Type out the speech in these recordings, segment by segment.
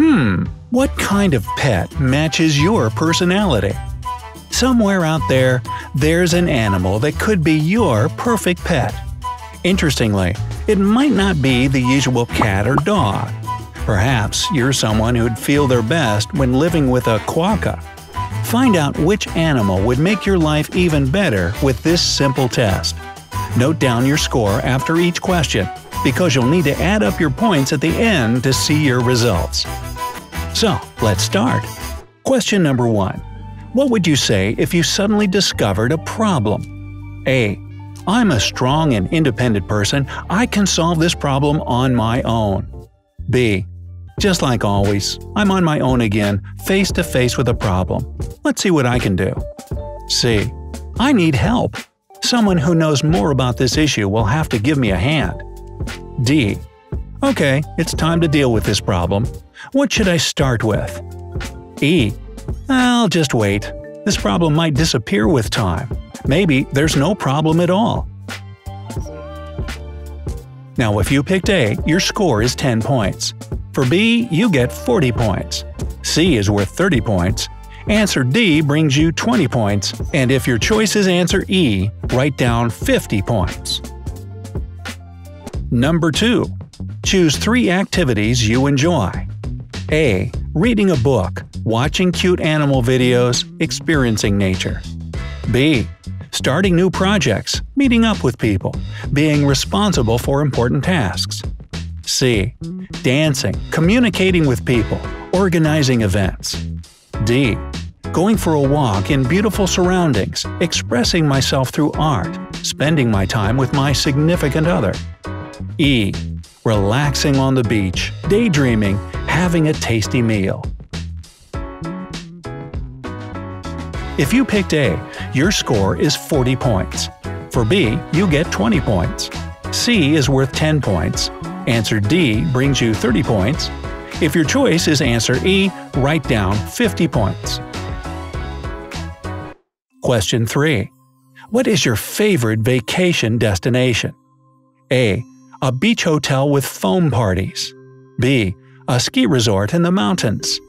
Hmm, what kind of pet matches your personality? Somewhere out there, there's an animal that could be your perfect pet. Interestingly, it might not be the usual cat or dog. Perhaps you're someone who'd feel their best when living with a quokka. Find out which animal would make your life even better with this simple test. Note down your score after each question, because you'll need to add up your points at the end to see your results. So, let's start. Question number 1. What would you say if you suddenly discovered a problem? A. I'm a strong and independent person, I can solve this problem on my own. B. Just like always, I'm on my own again, face to face with a problem. Let's see what I can do. C. I need help. Someone who knows more about this issue will have to give me a hand. D. Okay, it's time to deal with this problem. What should I start with? E. I'll just wait. This problem might disappear with time. Maybe there's no problem at all. Now, if you picked A, your score is 10 points. For B, you get 40 points. C is worth 30 points. Answer D brings you 20 points, and if your choice is answer E, write down 50 points. Number 2. Choose three activities you enjoy. A. Reading a book, watching cute animal videos, experiencing nature. B. Starting new projects, meeting up with people, being responsible for important tasks. C. Dancing, communicating with people, organizing events. D. Going for a walk in beautiful surroundings, expressing myself through art, spending my time with my significant other. E. Relaxing on the beach, daydreaming, having a tasty meal. If you picked A, your score is 40 points. For B, you get 20 points. C is worth 10 points. Answer D brings you 30 points. If your choice is answer E, write down 50 points. Question 3. What is your favorite vacation destination? A. A beach hotel with foam parties. B a ski resort in the mountains.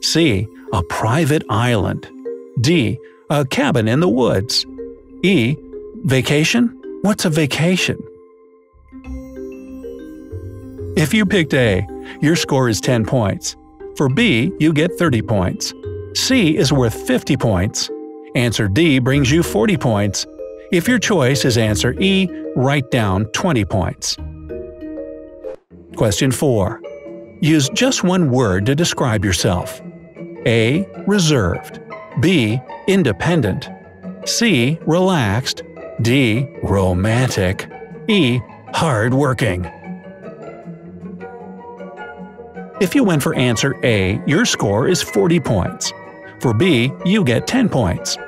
C. A private island. D. A cabin in the woods. E. Vacation? What's a vacation? If you picked A, your score is 10 points. For B, you get 30 points. C is worth 50 points. Answer D brings you 40 points. If your choice is answer E, write down 20 points. Question 4. Use just one word to describe yourself. A. Reserved. B. Independent. C. Relaxed. D. Romantic. E. Hardworking. If you went for answer A, your score is 40 points. For B, you get 10 points.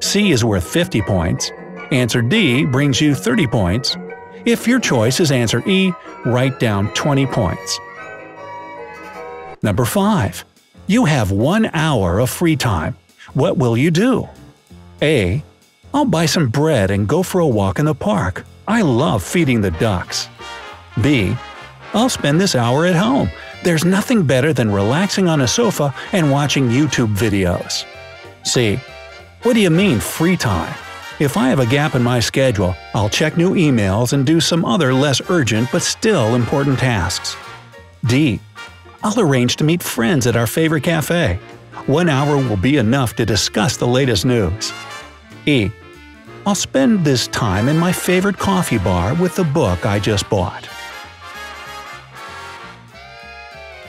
C is worth 50 points. Answer D brings you 30 points. If your choice is answer E, write down 20 points. Number 5. You have one hour of free time. What will you do? A. I'll buy some bread and go for a walk in the park. I love feeding the ducks. B. I'll spend this hour at home. There's nothing better than relaxing on a sofa and watching YouTube videos. C. What do you mean free time? If I have a gap in my schedule, I'll check new emails and do some other less urgent but still important tasks. D. I'll arrange to meet friends at our favorite cafe. One hour will be enough to discuss the latest news. E. I'll spend this time in my favorite coffee bar with the book I just bought.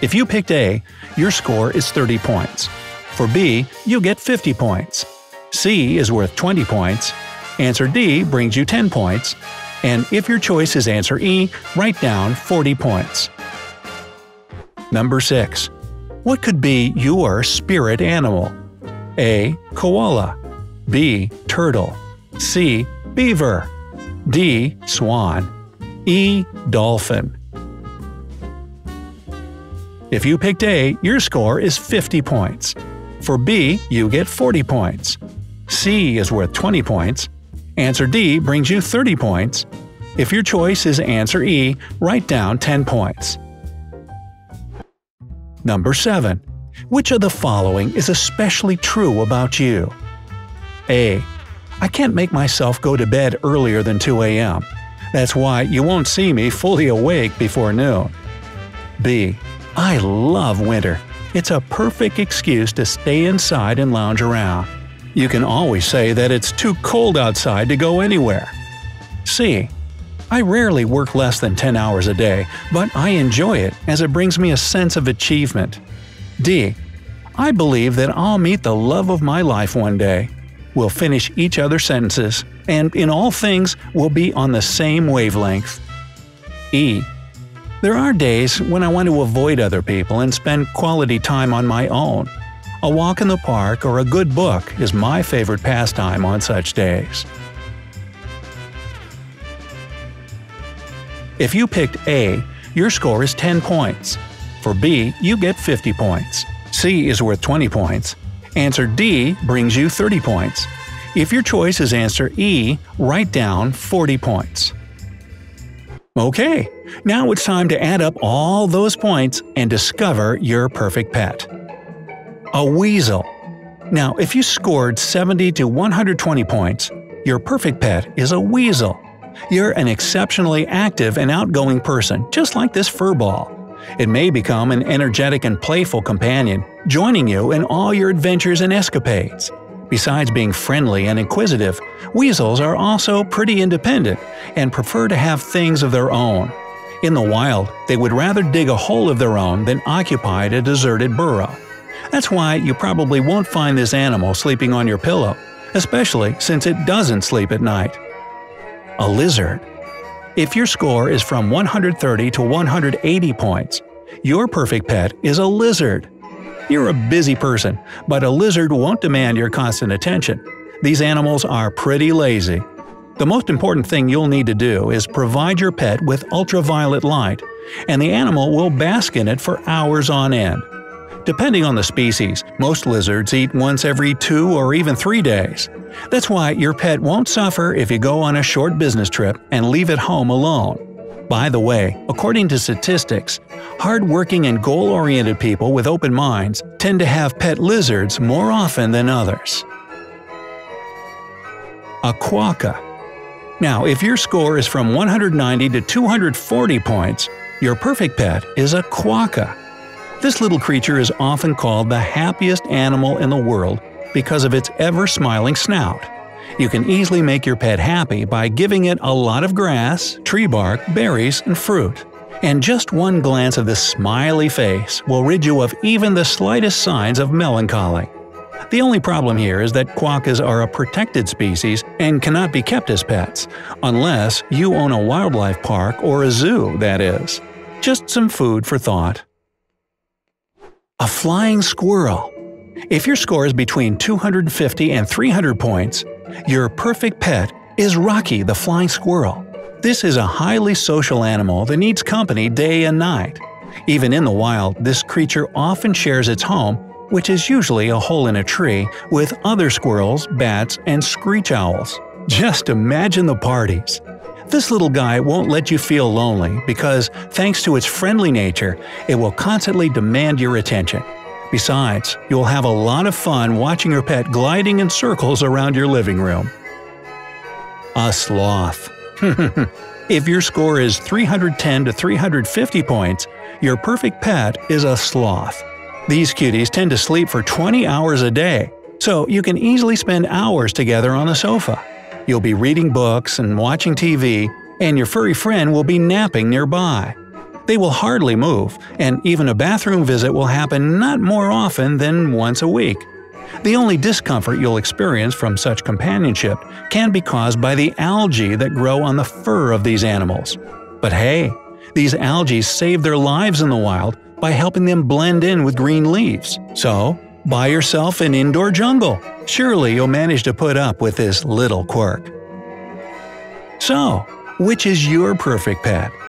If you picked A, your score is 30 points. For B, you get 50 points. C is worth 20 points. Answer D brings you 10 points. And if your choice is answer E, write down 40 points. Number 6. What could be your spirit animal? A. Koala B. Turtle C. Beaver D. Swan E. Dolphin If you picked A, your score is 50 points. For B, you get 40 points. C is worth 20 points. Answer D brings you 30 points. If your choice is answer E, write down 10 points. Number 7. Which of the following is especially true about you? A. I can't make myself go to bed earlier than 2 a.m. That's why you won't see me fully awake before noon. B. I love winter. It's a perfect excuse to stay inside and lounge around. You can always say that it's too cold outside to go anywhere. C. I rarely work less than 10 hours a day, but I enjoy it as it brings me a sense of achievement. D. I believe that I'll meet the love of my life one day. We'll finish each other's sentences, and in all things, we'll be on the same wavelength. E. There are days when I want to avoid other people and spend quality time on my own. A walk in the park or a good book is my favorite pastime on such days. If you picked A, your score is 10 points. For B, you get 50 points. C is worth 20 points. Answer D brings you 30 points. If your choice is answer E, write down 40 points. Okay, now it's time to add up all those points and discover your perfect pet. A weasel. Now, if you scored 70 to 120 points, your perfect pet is a weasel. You're an exceptionally active and outgoing person, just like this fur ball. It may become an energetic and playful companion, joining you in all your adventures and escapades. Besides being friendly and inquisitive, weasels are also pretty independent and prefer to have things of their own. In the wild, they would rather dig a hole of their own than occupy a deserted burrow. That's why you probably won't find this animal sleeping on your pillow, especially since it doesn't sleep at night. A lizard. If your score is from 130 to 180 points, your perfect pet is a lizard. You're a busy person, but a lizard won't demand your constant attention. These animals are pretty lazy. The most important thing you'll need to do is provide your pet with ultraviolet light, and the animal will bask in it for hours on end. Depending on the species, most lizards eat once every two or even three days. That's why your pet won't suffer if you go on a short business trip and leave it home alone. By the way, according to statistics, hardworking and goal oriented people with open minds tend to have pet lizards more often than others. A quokka. Now, if your score is from 190 to 240 points, your perfect pet is a quokka. This little creature is often called the happiest animal in the world because of its ever smiling snout. You can easily make your pet happy by giving it a lot of grass, tree bark, berries, and fruit. And just one glance of this smiley face will rid you of even the slightest signs of melancholy. The only problem here is that quokkas are a protected species and cannot be kept as pets, unless you own a wildlife park or a zoo, that is. Just some food for thought. A flying squirrel. If your score is between 250 and 300 points, your perfect pet is Rocky the flying squirrel. This is a highly social animal that needs company day and night. Even in the wild, this creature often shares its home, which is usually a hole in a tree, with other squirrels, bats, and screech owls. Just imagine the parties. This little guy won't let you feel lonely because, thanks to its friendly nature, it will constantly demand your attention. Besides, you'll have a lot of fun watching your pet gliding in circles around your living room. A sloth. if your score is 310 to 350 points, your perfect pet is a sloth. These cuties tend to sleep for 20 hours a day, so you can easily spend hours together on the sofa. You'll be reading books and watching TV, and your furry friend will be napping nearby. They will hardly move, and even a bathroom visit will happen not more often than once a week. The only discomfort you'll experience from such companionship can be caused by the algae that grow on the fur of these animals. But hey, these algae save their lives in the wild by helping them blend in with green leaves. So, buy yourself an indoor jungle. Surely you'll manage to put up with this little quirk. So, which is your perfect pet?